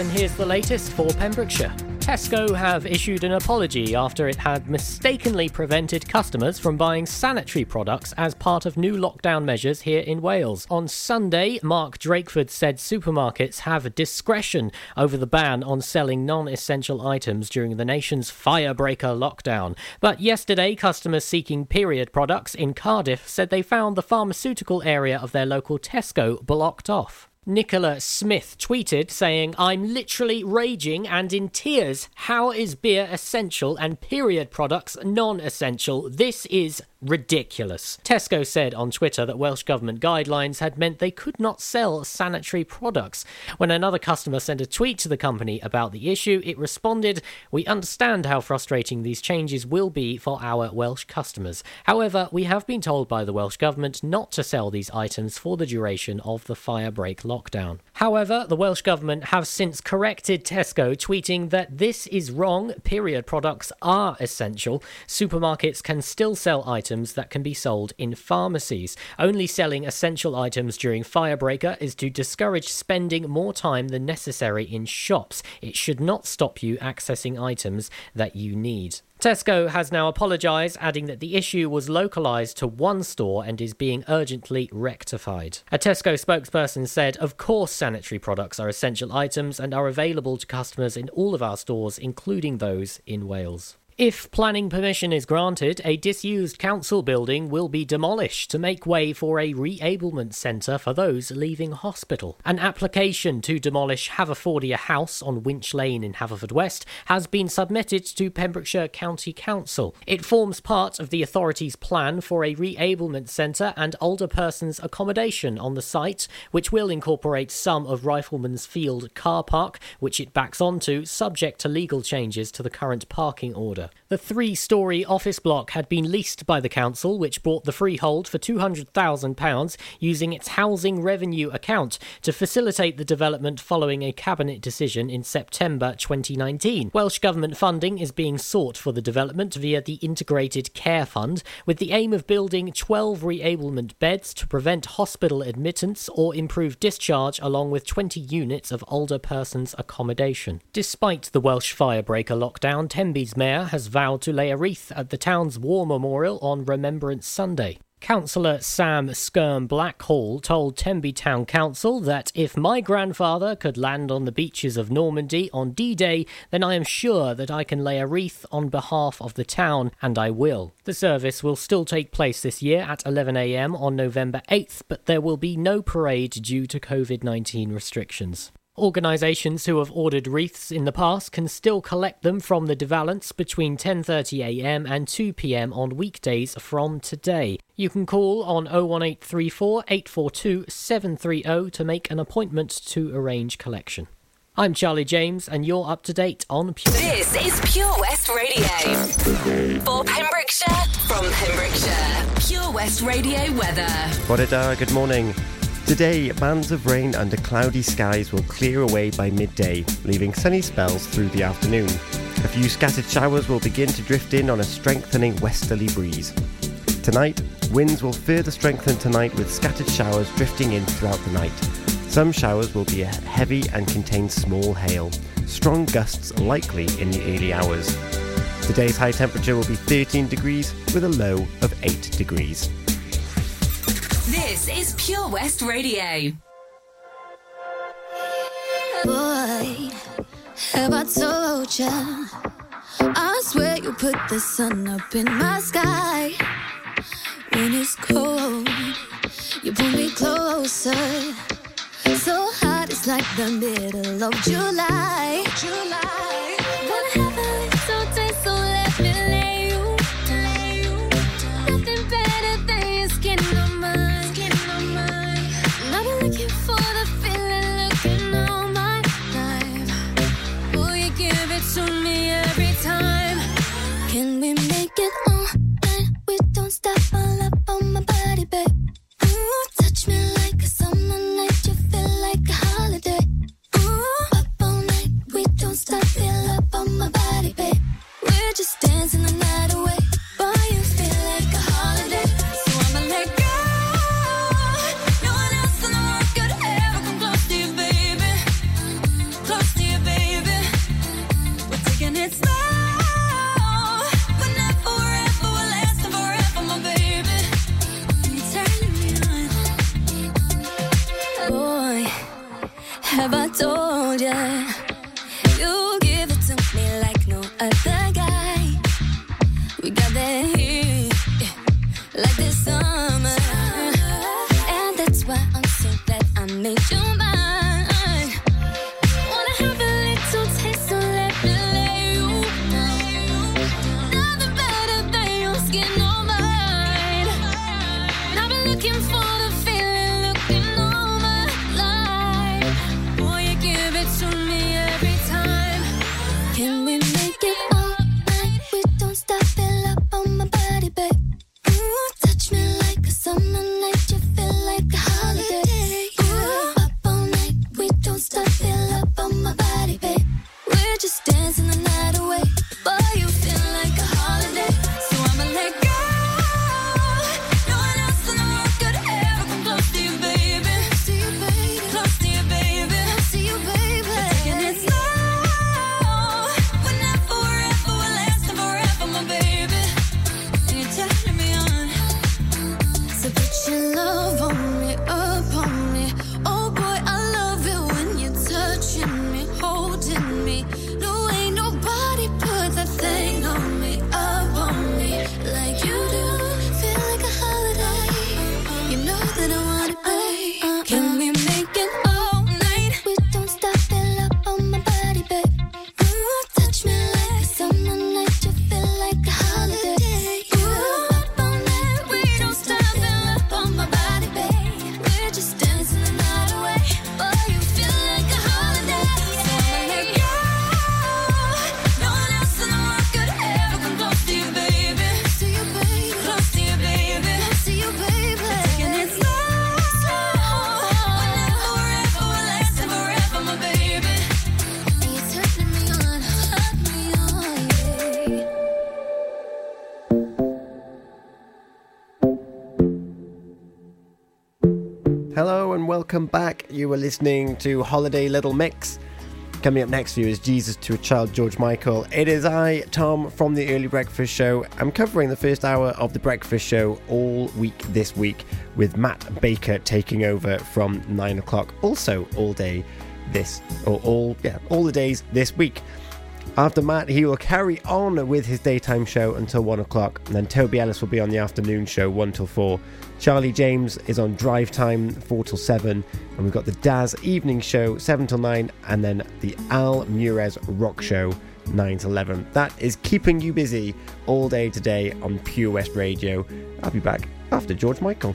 and here's the latest for Pembrokeshire. Tesco have issued an apology after it had mistakenly prevented customers from buying sanitary products as part of new lockdown measures here in Wales. On Sunday, Mark Drakeford said supermarkets have discretion over the ban on selling non essential items during the nation's firebreaker lockdown. But yesterday, customers seeking period products in Cardiff said they found the pharmaceutical area of their local Tesco blocked off. Nicola Smith tweeted saying, I'm literally raging and in tears. How is beer essential and period products non essential? This is ridiculous. Tesco said on Twitter that Welsh Government guidelines had meant they could not sell sanitary products. When another customer sent a tweet to the company about the issue, it responded, We understand how frustrating these changes will be for our Welsh customers. However, we have been told by the Welsh Government not to sell these items for the duration of the firebreak lockdown. However, the Welsh Government have since corrected Tesco, tweeting that this is wrong. Period products are essential. Supermarkets can still sell items that can be sold in pharmacies. Only selling essential items during Firebreaker is to discourage spending more time than necessary in shops. It should not stop you accessing items that you need. Tesco has now apologised, adding that the issue was localised to one store and is being urgently rectified. A Tesco spokesperson said, Of course, sanitary products are essential items and are available to customers in all of our stores, including those in Wales. If planning permission is granted, a disused council building will be demolished to make way for a reablement centre for those leaving hospital. An application to demolish Haverfordia House on Winch Lane in Haverfordwest has been submitted to Pembrokeshire County Council. It forms part of the authority's plan for a reablement centre and older persons accommodation on the site, which will incorporate some of Rifleman's Field car park, which it backs onto, subject to legal changes to the current parking order. The three story office block had been leased by the council, which bought the freehold for £200,000 using its housing revenue account to facilitate the development following a cabinet decision in September 2019. Welsh Government funding is being sought for the development via the Integrated Care Fund, with the aim of building 12 reablement beds to prevent hospital admittance or improve discharge, along with 20 units of older persons accommodation. Despite the Welsh firebreaker lockdown, Tenby's mayor has vowed to lay a wreath at the town's war memorial on Remembrance Sunday. Councillor Sam Skyrme-Blackhall told Tenby Town Council that if my grandfather could land on the beaches of Normandy on D Day, then I am sure that I can lay a wreath on behalf of the town, and I will. The service will still take place this year at 11am on November 8th, but there will be no parade due to COVID 19 restrictions. Organisations who have ordered wreaths in the past can still collect them from the De Valence between 10.30am and 2pm on weekdays from today. You can call on 01834 842 730 to make an appointment to arrange collection. I'm Charlie James, and you're up to date on Pure. This is Pure West Radio. For Pembrokeshire, from Pembrokeshire. Pure West Radio weather. Bore da, good morning. Today, bands of rain under cloudy skies will clear away by midday, leaving sunny spells through the afternoon. A few scattered showers will begin to drift in on a strengthening westerly breeze. Tonight, winds will further strengthen tonight with scattered showers drifting in throughout the night. Some showers will be heavy and contain small hail. Strong gusts likely in the early hours. Today's high temperature will be 13 degrees with a low of 8 degrees. This is Pure West Radio. Boy, have I told ya? I swear you put the sun up in my sky. When it's cold, you pull me closer. So hot, it's like the middle of July. July. Can we make it all? We don't stop all up on my body, babe. Ooh, touch me like a summer night. You feel like a holiday. Ooh, up all night. We don't stop. Feel up on my body, babe. We're just dancing the night away. welcome back. You are listening to Holiday Little Mix. Coming up next for you is Jesus to a Child, George Michael. It is I, Tom, from the Early Breakfast Show. I'm covering the first hour of the Breakfast Show all week this week with Matt Baker taking over from 9 o'clock, also all day this, or all, yeah, all the days this week. After Matt, he will carry on with his daytime show until 1 o'clock, and then Toby Ellis will be on the afternoon show 1 till 4. Charlie James is on drive time, 4 till 7. And we've got the Daz evening show, 7 till 9. And then the Al Mures rock show, 9 to 11. That is keeping you busy all day today on Pure West Radio. I'll be back after George Michael.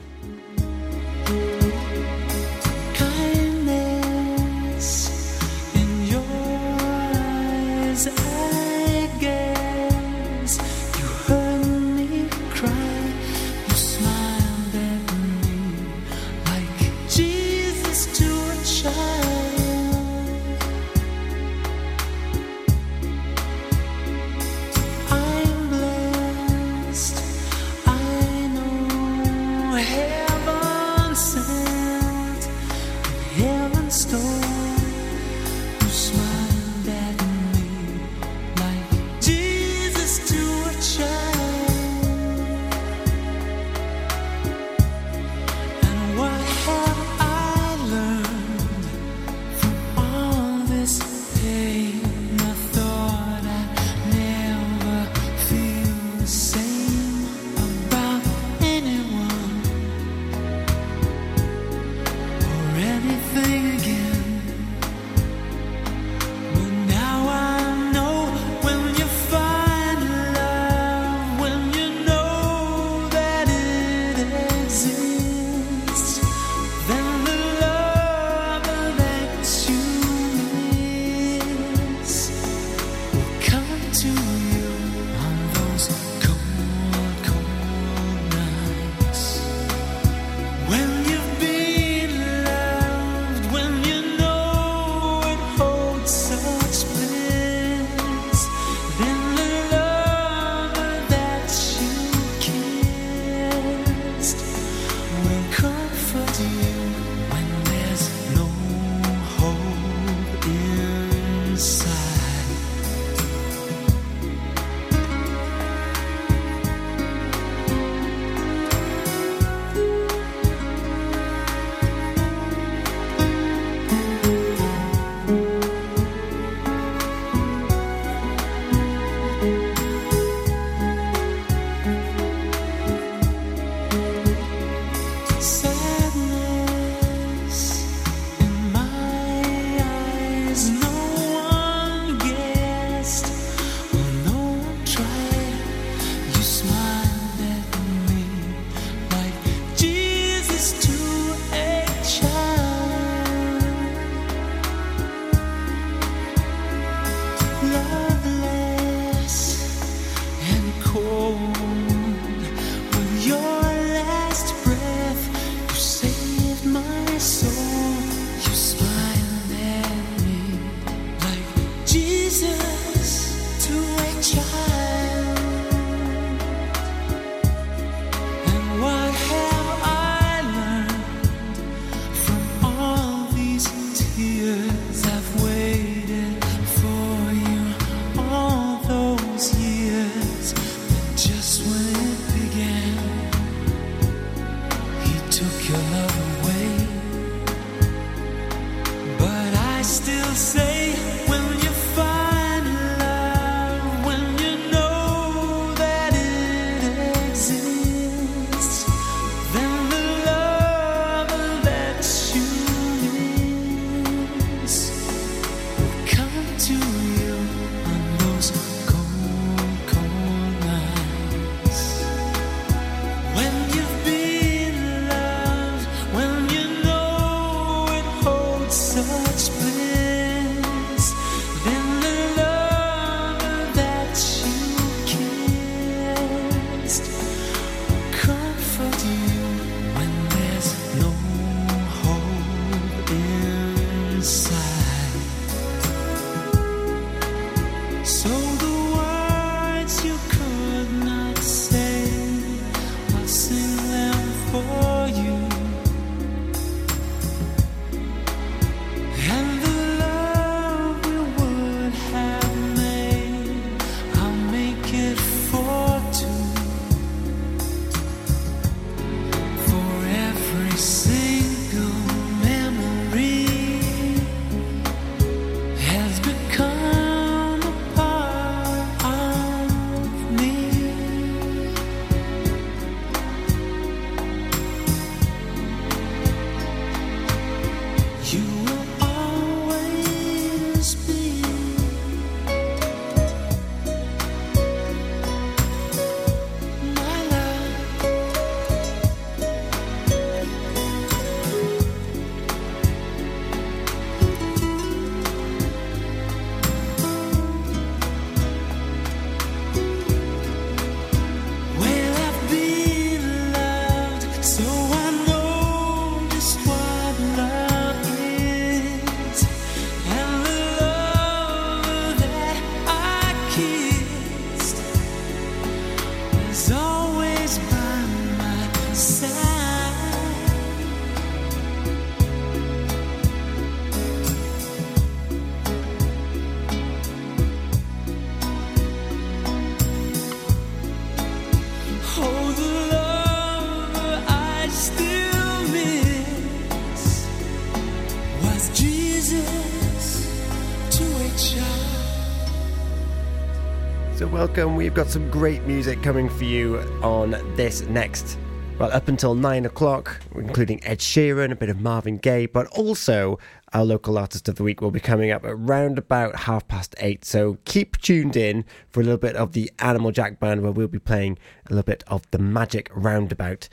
Welcome. We've got some great music coming for you on this next, well, up until nine o'clock, including Ed Sheeran, a bit of Marvin Gaye, but also our local artist of the week will be coming up around about half past eight. So, keep tuned in for a little bit of the Animal Jack Band, where we'll be playing a little bit of the Magic Roundabout.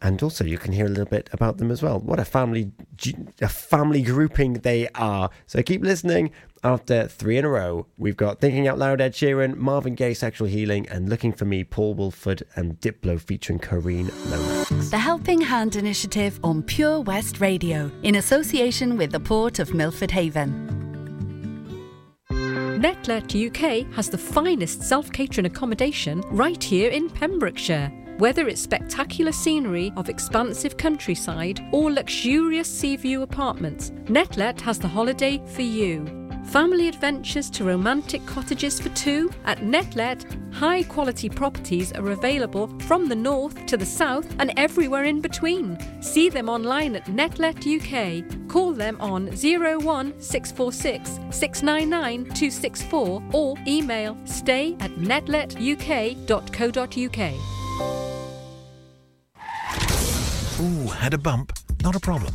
And also, you can hear a little bit about them as well. What a family, a family grouping they are. So keep listening. After three in a row, we've got Thinking Out Loud, Ed Sheeran, Marvin Gaye, Sexual Healing, and Looking for Me, Paul Woolford, and Diplo featuring Kareen Lomax. The Helping Hand Initiative on Pure West Radio, in association with the Port of Milford Haven. Netlet UK has the finest self catering accommodation right here in Pembrokeshire. Whether it's spectacular scenery of expansive countryside or luxurious sea view apartments, Netlet has the holiday for you. Family adventures to romantic cottages for two at Netlet. High quality properties are available from the north to the south and everywhere in between. See them online at Netlet UK. Call them on 01 646 699 264 or email stay at netletuk.co.uk. Ooh, had a bump? Not a problem.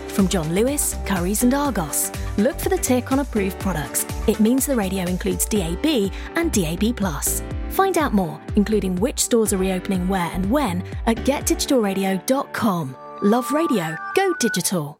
From John Lewis, Curry's, and Argos. Look for the tick on approved products. It means the radio includes DAB and DAB. Find out more, including which stores are reopening where and when, at getdigitalradio.com. Love radio, go digital.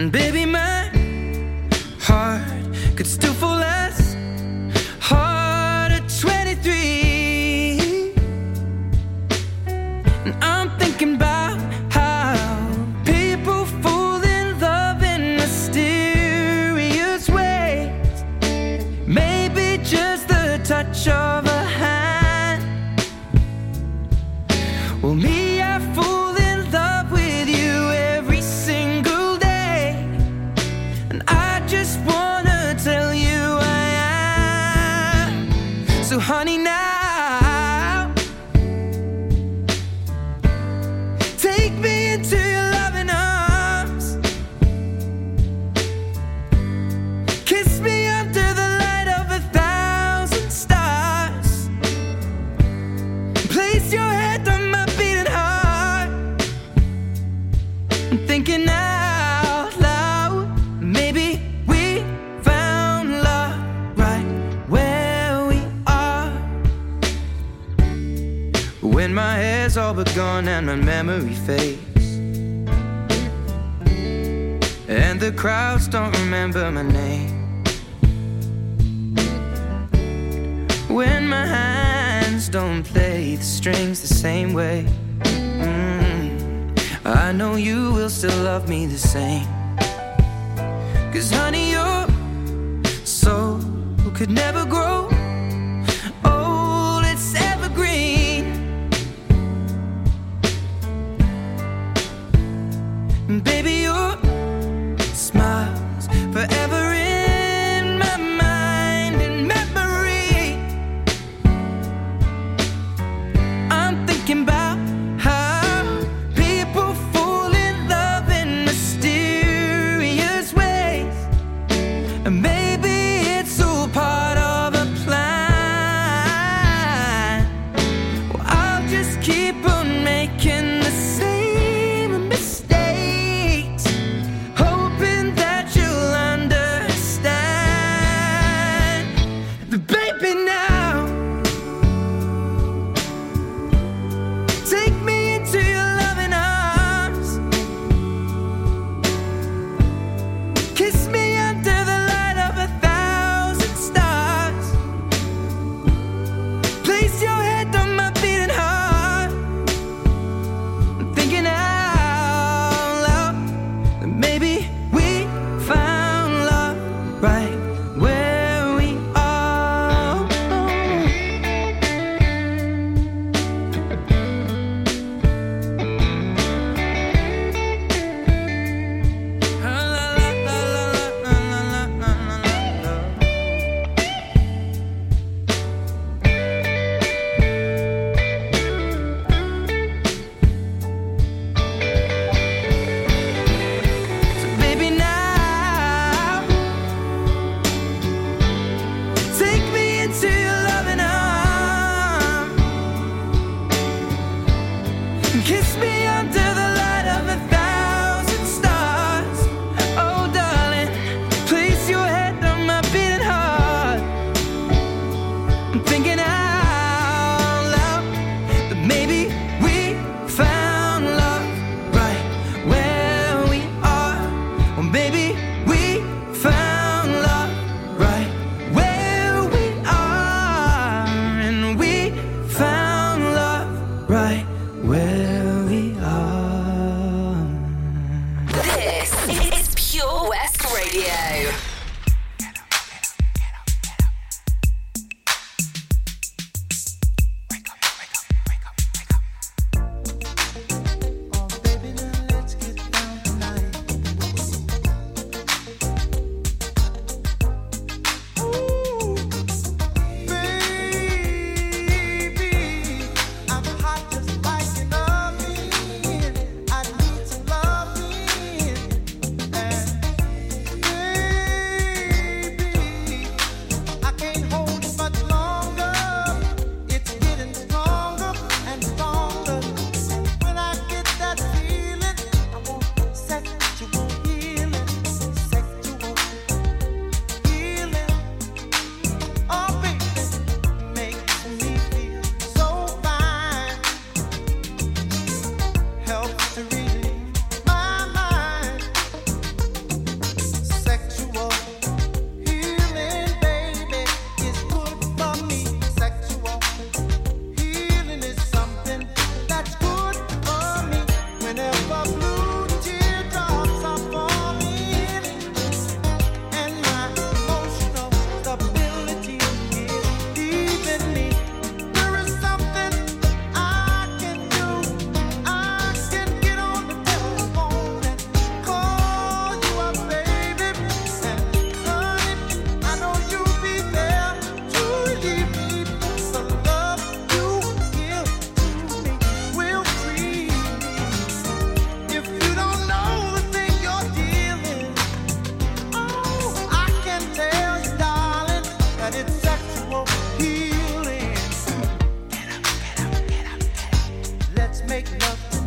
And baby, my heart could still fall as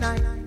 night.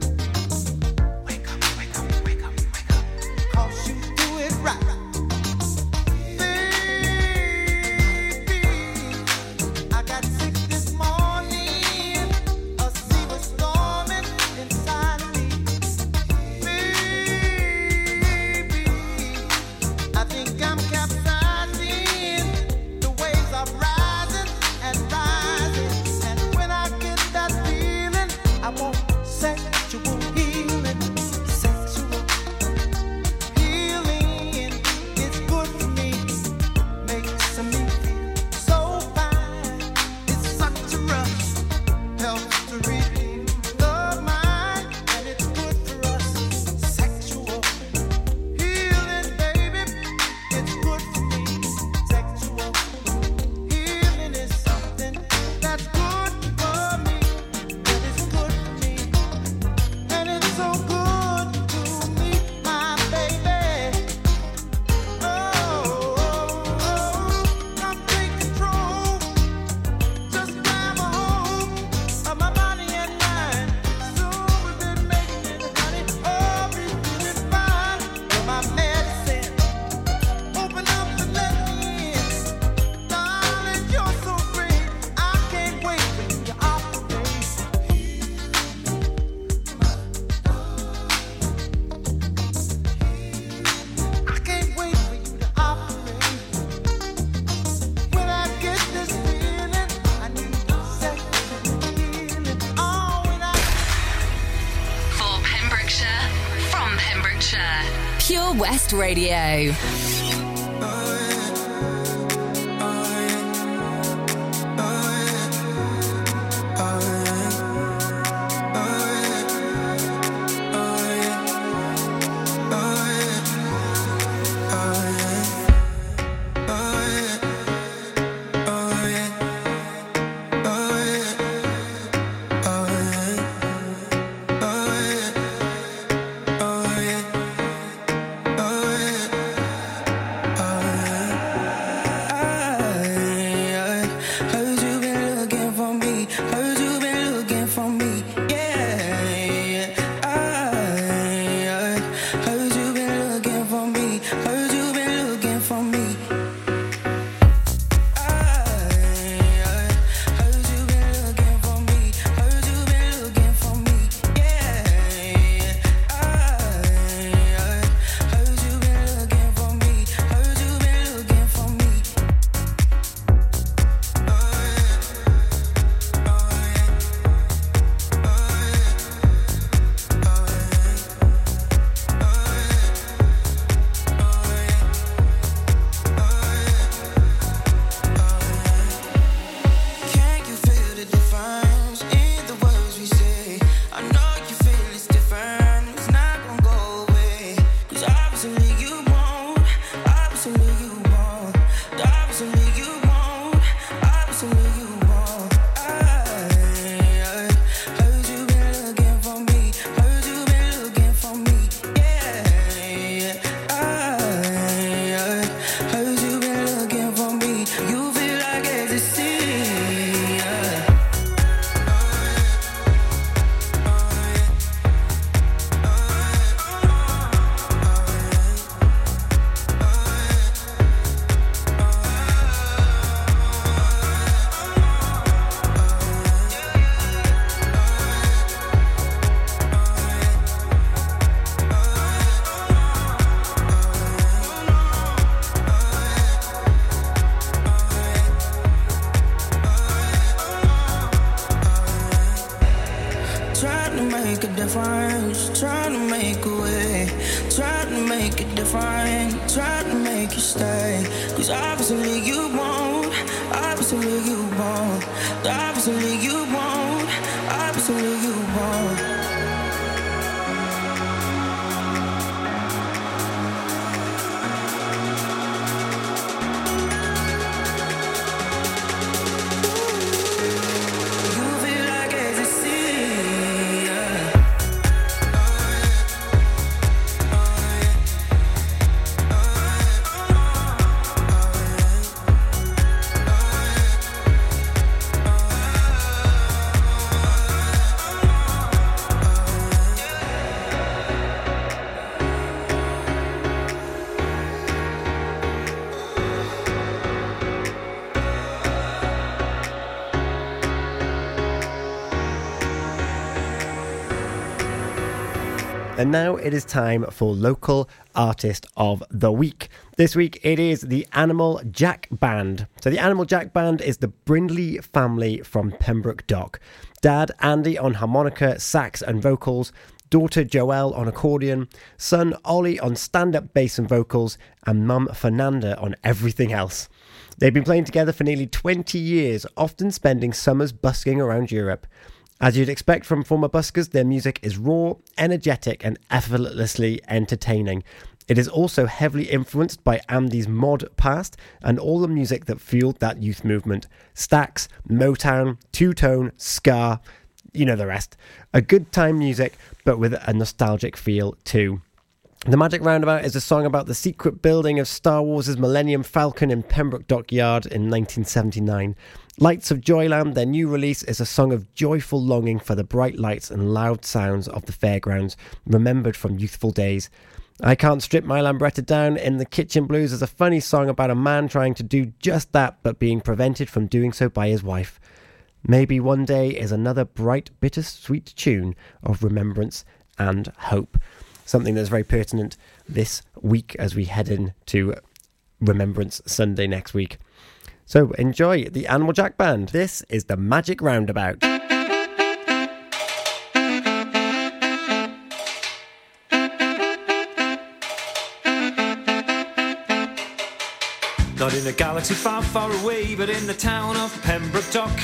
Radio. And now it is time for local artist of the week. This week it is the Animal Jack Band. So the Animal Jack Band is the Brindley family from Pembroke Dock. Dad Andy on harmonica, sax and vocals, daughter Joelle on accordion, son Ollie on stand-up bass and vocals, and mum Fernanda on everything else. They've been playing together for nearly 20 years, often spending summers busking around Europe. As you'd expect from former buskers, their music is raw, energetic, and effortlessly entertaining. It is also heavily influenced by Andy's mod past and all the music that fueled that youth movement Stax, Motown, two tone, ska, you know the rest. A good time music, but with a nostalgic feel too. The Magic Roundabout is a song about the secret building of Star Wars' Millennium Falcon in Pembroke Dockyard in 1979. Lights of Joyland, their new release, is a song of joyful longing for the bright lights and loud sounds of the fairgrounds, remembered from youthful days. I Can't Strip My Lambretta Down in the Kitchen Blues is a funny song about a man trying to do just that but being prevented from doing so by his wife. Maybe One Day is another bright, bittersweet tune of remembrance and hope. Something that's very pertinent this week as we head into Remembrance Sunday next week. So enjoy the Animal Jack Band. This is the Magic Roundabout. Not in a galaxy far, far away, but in the town of Pembroke Dock.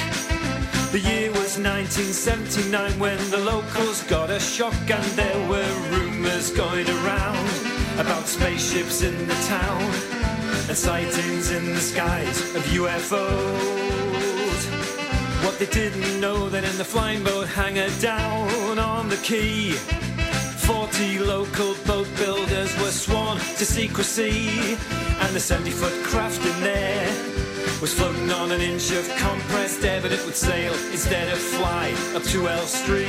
The year was 1979 when the locals got a shock, and there were rumours going around about spaceships in the town and sightings in the skies of UFOs. What they didn't know that in the flying boat hangar down on the quay, 40 local boat builders were sworn to secrecy, and the 70 foot craft in there was floating on an inch of compressed air, but it would sail instead of fly up to Elstree.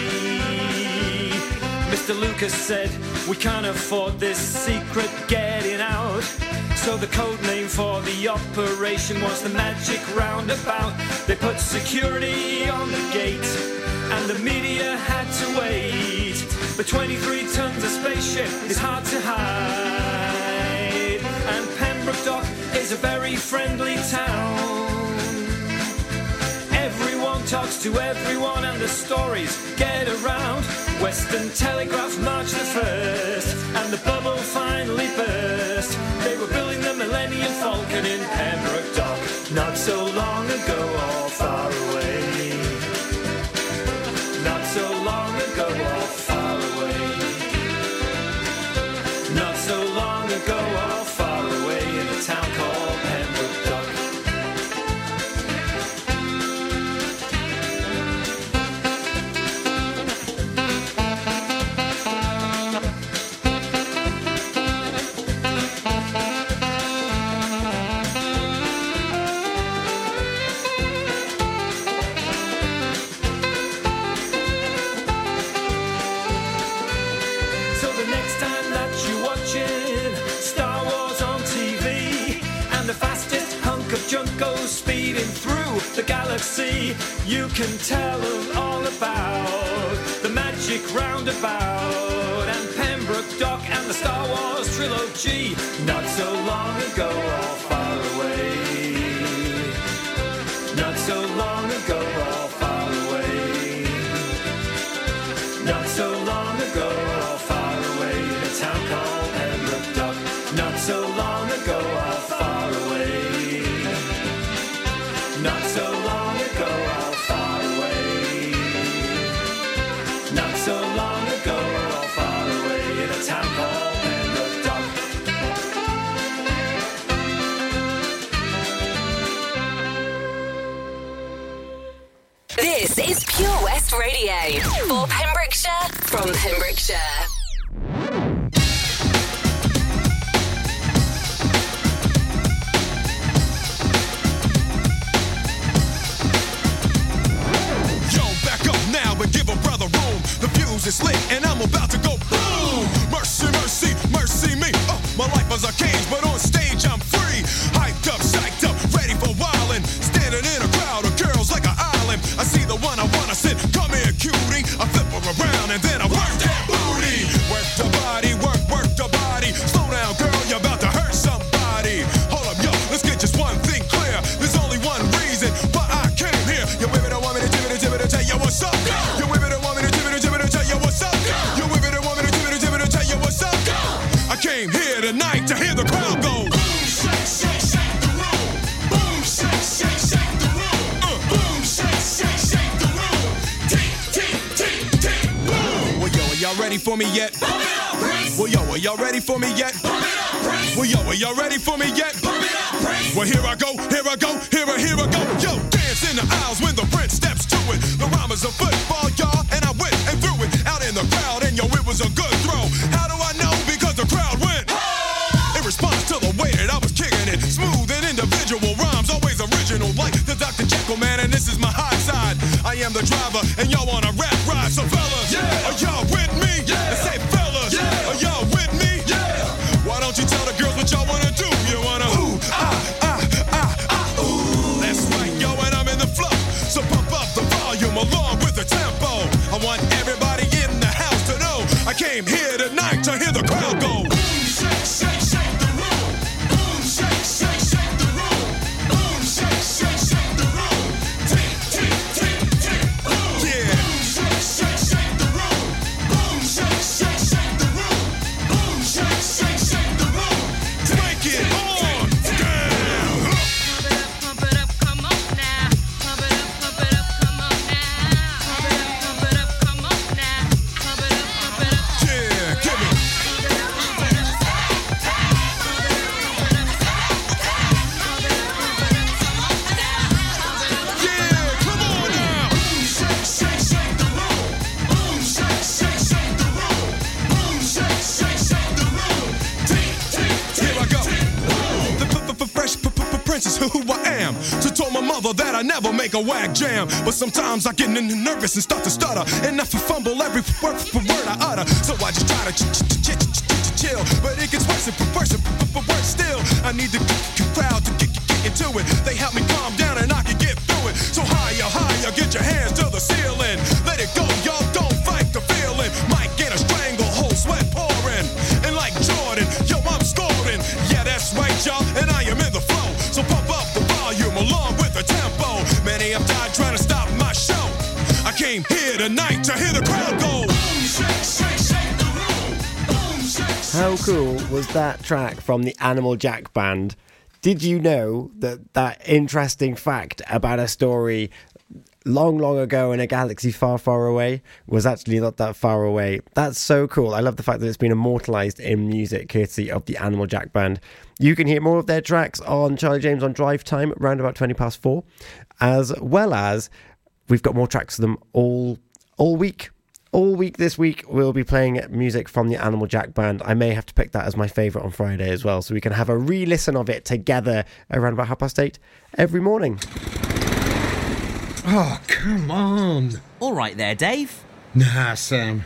Mr. Lucas said, We can't afford this secret getting out. So the code name for the operation was the Magic Roundabout. They put security on the gate, and the media had to wait. But 23 tons of spaceship is hard to hide, and Pembroke Dock is a very friendly town talks to everyone and the stories get around. Western Telegraph March the 1st, and the bubble finally burst. They were building the Millennium Falcon in Pembroke Dock, not so long ago or far away. Not so long ago or far away. Not so long ago see, you can tell them all about the magic roundabout and Pembroke Dock and the Star Wars trilogy. Not so long ago or far away. Not so long ago for me, never make a wag jam. But sometimes I get nervous and start to stutter. And I fumble every word, word I utter. So I just try to ch- ch- ch- ch- ch- chill. But it gets worse and worse and worse still. I need the crowd to get into it. They help me tonight to hear the crowd go. How cool was that track from the Animal Jack Band? Did you know that that interesting fact about a story long, long ago in a galaxy far, far away was actually not that far away? That's so cool. I love the fact that it's been immortalized in music courtesy of the Animal Jack Band. You can hear more of their tracks on Charlie James on Drive Time around about 20 past four, as well as we've got more tracks of them all all week. All week this week, we'll be playing music from the Animal Jack Band. I may have to pick that as my favourite on Friday as well, so we can have a re listen of it together around about half past eight every morning. Oh, come on. All right there, Dave. Nah, Sam.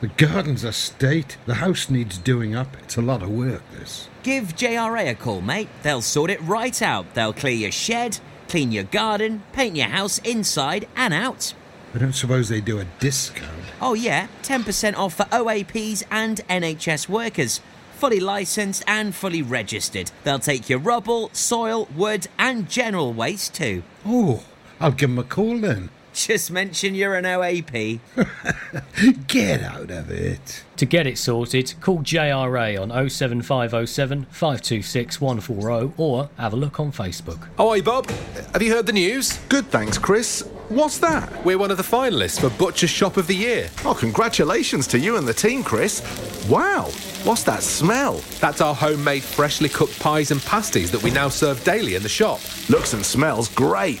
The garden's a state. The house needs doing up. It's a lot of work, this. Give JRA a call, mate. They'll sort it right out. They'll clear your shed, clean your garden, paint your house inside and out. I don't suppose they do a discount. Oh, yeah, 10% off for OAPs and NHS workers. Fully licensed and fully registered. They'll take your rubble, soil, wood, and general waste too. Oh, I'll give 'em a call then. Just mention you're an OAP. Get out of it. To get it sorted, call JRA on 07507 526 140 or have a look on Facebook. Oh, hey, Bob. Have you heard the news? Good, thanks, Chris. What's that? We're one of the finalists for Butcher Shop of the Year. Oh, congratulations to you and the team, Chris. Wow, what's that smell? That's our homemade, freshly cooked pies and pasties that we now serve daily in the shop. Looks and smells great.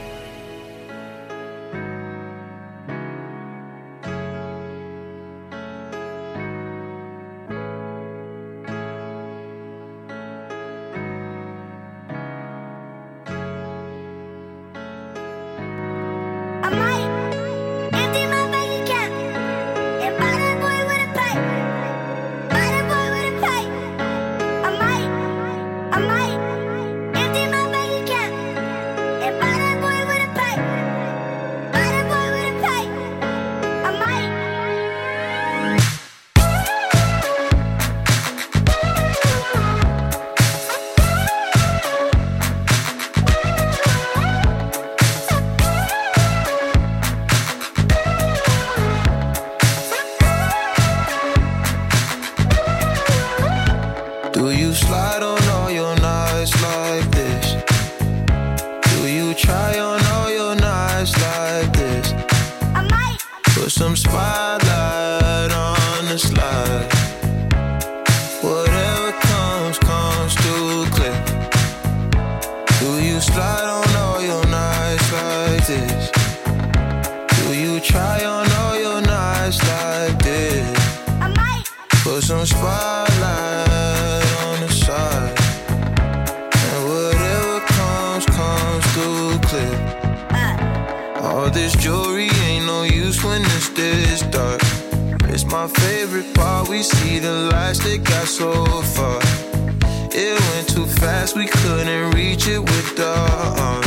Put some spotlight on the slide. Whatever comes, comes too clear. Do you slide on all your nights like this? Do you try on all your nights like this? I might put some spotlight favorite part. We see the lights that got so far. It went too fast, we couldn't reach it with the arm.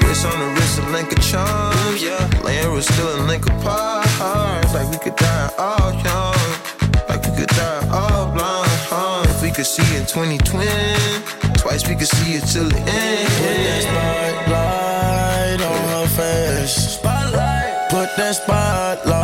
Wrist on the wrist, a link of charms. Yeah, laying was still a link apart. Like we could die all young, like we could die all blind. Huh? If we could see in 2020, twice we could see it till the end. Put that spotlight on her face. Spotlight. Put that spotlight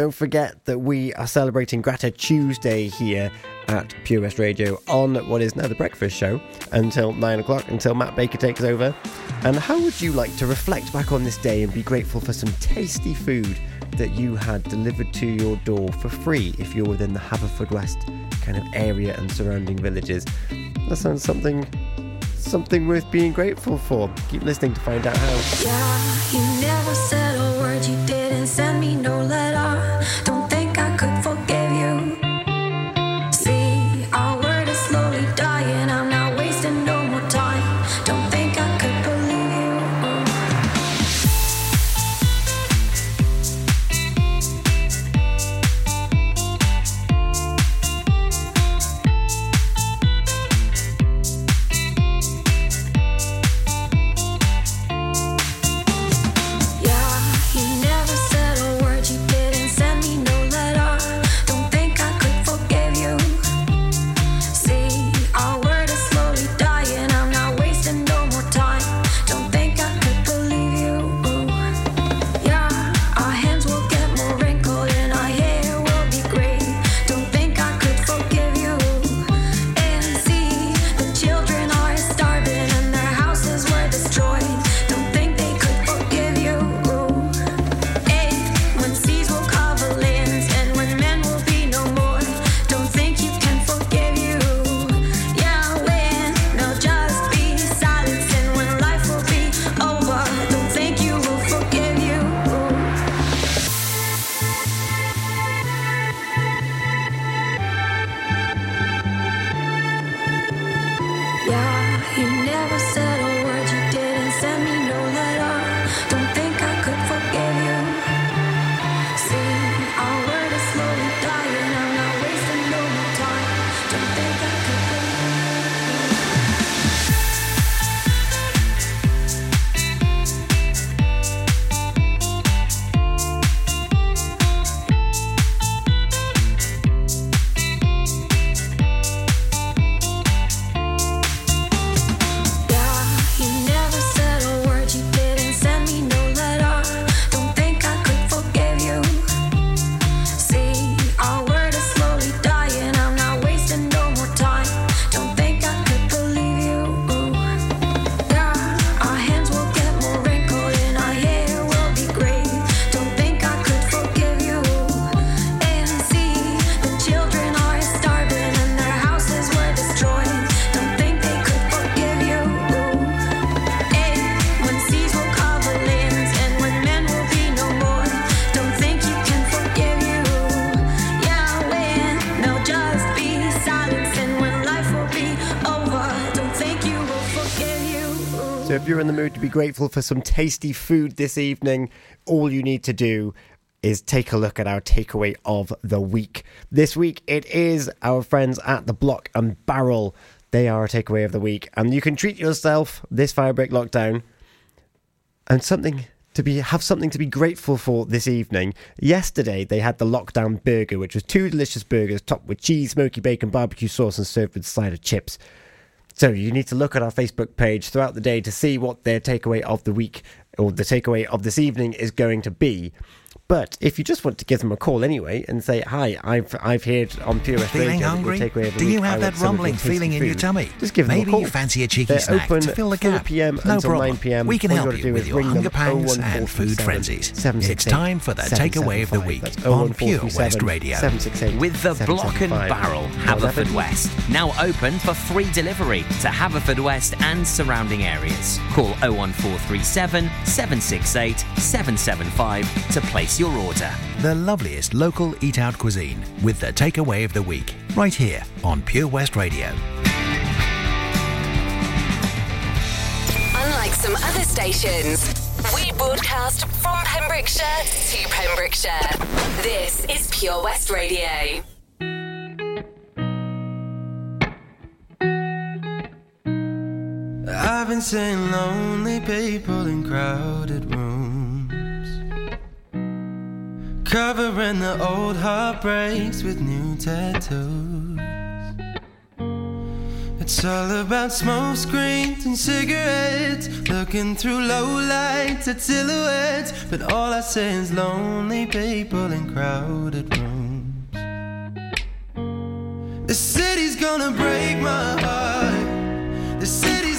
Don't forget that we are celebrating Grata Tuesday here at Pure West Radio on what is now the breakfast show until 9 o'clock, until Matt Baker takes over. And how would you like to reflect back on this day and be grateful for some tasty food that you had delivered to your door for free if you're within the Haverfordwest kind of area and surrounding villages? That sounds something something worth being grateful for. Keep listening to find out how. Yeah, you never said a word, you didn't send me no letter. You're in the mood to be grateful for some tasty food this evening, all you need to do is take a look at our takeaway of the week. This week it is our friends at the Block and Barrel. They are a takeaway of the week, and you can treat yourself this firebreak lockdown and something to be have something to be grateful for this evening. Yesterday they had the lockdown burger, which was two delicious burgers topped with cheese, smoky bacon, barbecue sauce, and served with cider chips. So you need to look at our Facebook page throughout the day to see what their takeaway of the week or the takeaway of this evening is going to be. But if you just want to give them a call anyway and say, "Hi, I've I've heard on Pure Feeling Radio hungry? your takeaway of the Do you have that some of your rumbling feeling in your tummy? Just give them Maybe a call. you fancy a cheeky They're snack open to fill the gap. p.m. No until problem. 9 p.m. We can All you help gotta you with your hunger pangs and oh food frenzies. It's time for the takeaway of the week on oh Pure West Radio. 768 With the Block and Barrel Haverfordwest Now open for free delivery to Haverfordwest and surrounding areas. Call 01437 768 775 to place your order. The loveliest local eat out cuisine with the takeaway of the week. Right here on Pure West Radio. Unlike some other stations, we broadcast from Pembrokeshire to Pembrokeshire. This is Pure West Radio. I've been seeing lonely people in crowded rooms, covering the old heartbreaks with new tattoos. It's all about smoke screens and cigarettes, looking through low lights at silhouettes. But all I see is lonely people in crowded rooms. The city's gonna break my heart. The city's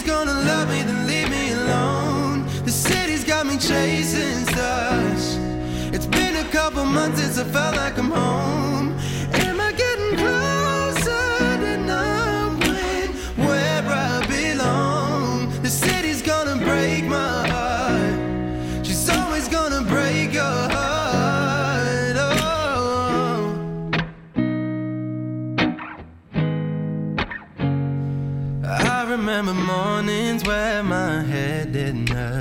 remember mornings where my head didn't hurt.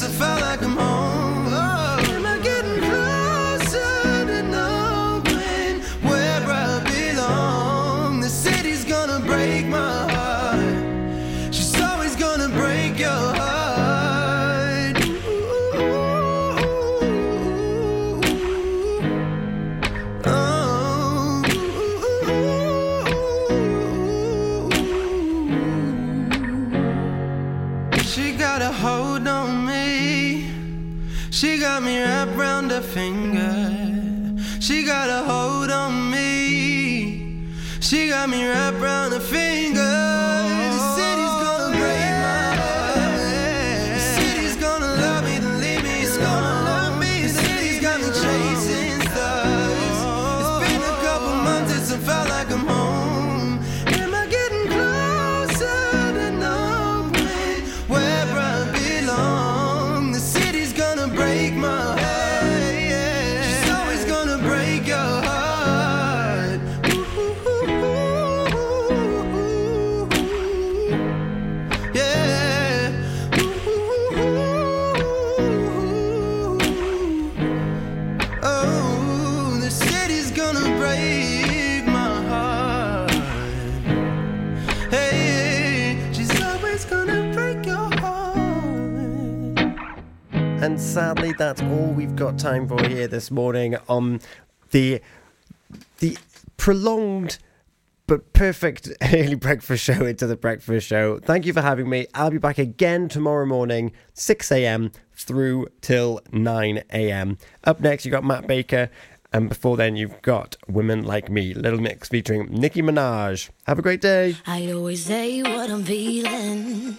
I felt like I'm home. Sadly, that's all we've got time for here this morning on the the prolonged but perfect early breakfast show into the breakfast show. Thank you for having me. I'll be back again tomorrow morning, 6 a.m. through till 9 a.m. Up next, you've got Matt Baker And before then, you've got Women Like Me, Little Mix featuring Nicki Minaj. Have a great day. I always say what I'm feeling.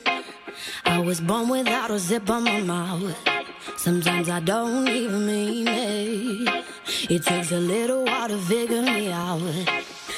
I was born without a zip on my mouth. Sometimes I don't even mean it. It takes a little while to figure me out.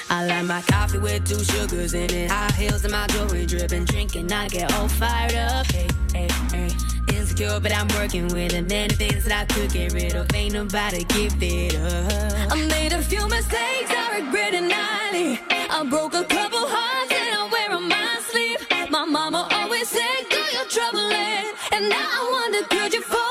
I like my coffee with two sugars in it. High heels and my jewelry dripping. Drinking, I get all fired up. Hey, hey, hey. Insecure, but I'm working with it. Many things that I could get rid of. Ain't nobody give it up. I made a few mistakes, I regret it nightly. I broke a couple hearts and I wear on my sleeve. My mama always said, "Girl, you're troubling," and now I wonder, could you fall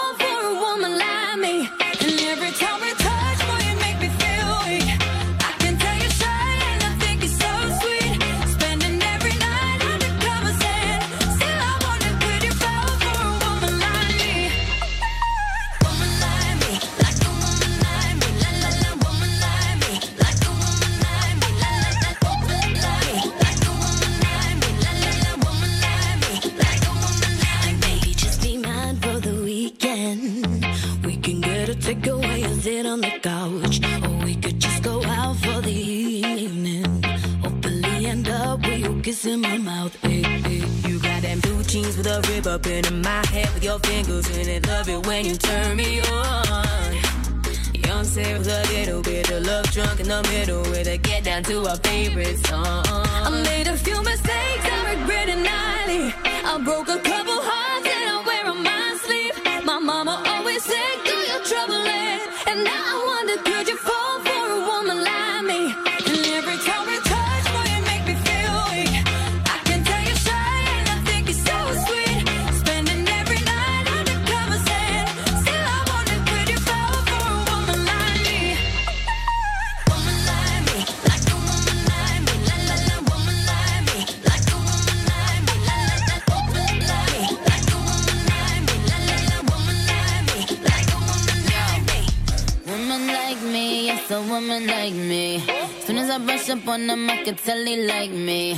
couch, or we could just go out for the evening. Hopefully end up with you kissing my mouth. Hey, hey. You got them blue jeans with a rib up in my head with your fingers in it. Love it when you turn me on. Young Sarah with a little bit of love drunk in the middle with a get down to our favorite song. I made a few mistakes, I regret it nightly. I broke a couple hearts and I wear on my sleeve. My mama always said, woman like me. Soon as I brush up on them, I can tell they like me.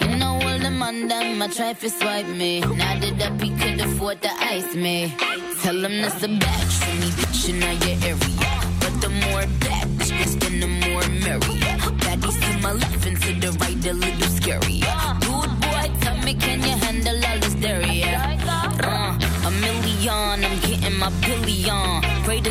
You know all them on them, try to swipe me. Now that up, he could afford to ice me. Tell him that's a batch for me, bitch, in your area. But the more bad bitch gets, then the more merrier. Baddies to my left and to the right, a little scary. Dude, boy, tell me, can you handle all this dairy? Uh, a million, I'm getting my billion.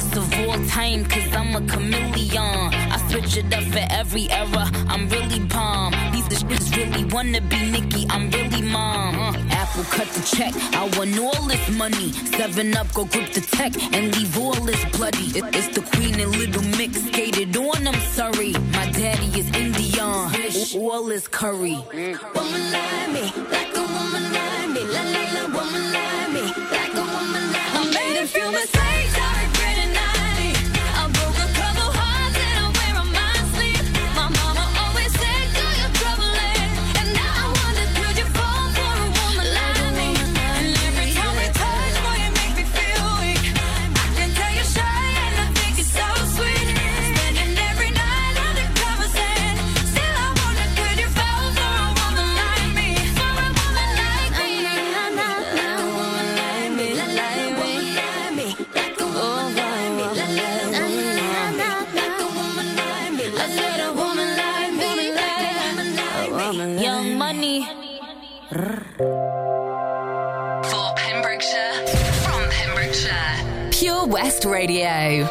Greatest of all time, cause I'm a chameleon. I switch it up for every era, I'm really bomb. These bitches really wanna be Nicki, I'm really mom. Uh, Apple cut the check, I want all this money. Seven up, go grip the tech and leave all this bloody. It- it's the queen and little mix, skated on, I'm sorry. My daddy is Indian, all is curry. Woman like me, like a woman like me, la la Radio.